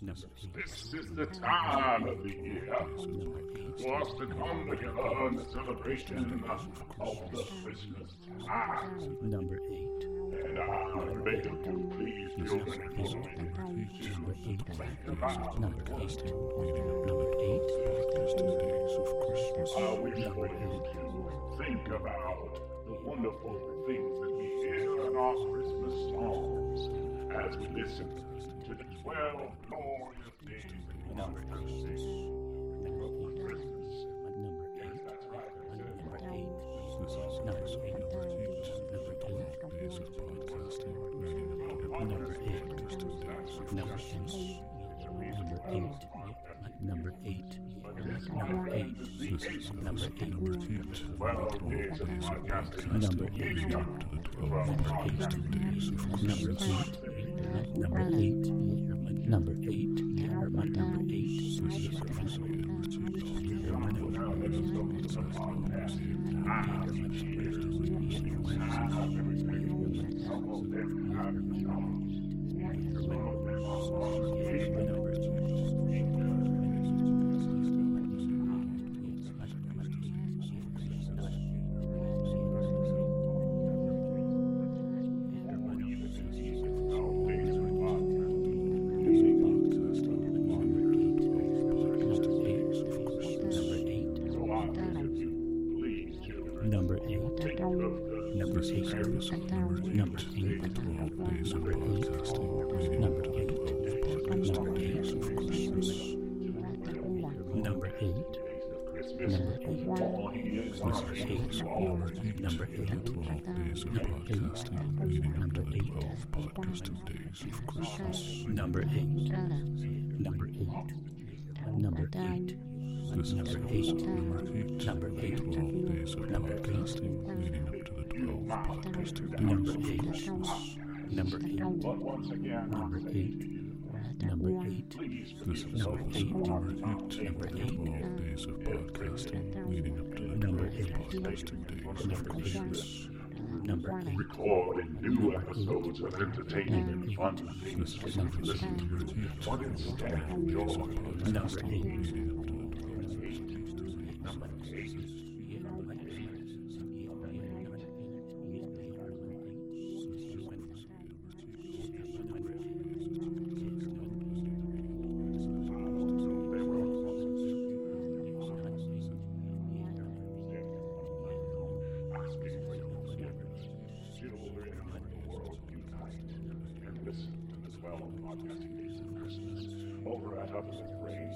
Number eight. This is the time of the year for us to come together in the celebration of the Christmas time. Number eight. And I beg of you, please join me Number eight. think about Number eight. Number eight. I wish for you to think about the wonderful things that we hear in our Christmas songs as we listen to the twelve glorious days that number Number eight. Number eight. Number eight. Number eight. Well, number eight. Number eight. Number eight number eight, number eight, number eight. Number is number eight. Number eight. days of. Number 12 podcasting days of Christmas. Number 8. Number eight. Number eight. Number eight. Twelve days. Number eight. Number eight. Number eight. This is number eight, number eight, number eight, twelve days of podcasting leading up to the twelve podcasting days of Christmas. Number eight, number eight. Number eight. This is number eight. Number eight. Number eight. Twelve days of podcasting leading up to the number eight podcasting days of Christmas number eight. Recording new episodes of entertaining and fun things for you to listen to. Number eight. podcasting business over at Opposite Brains.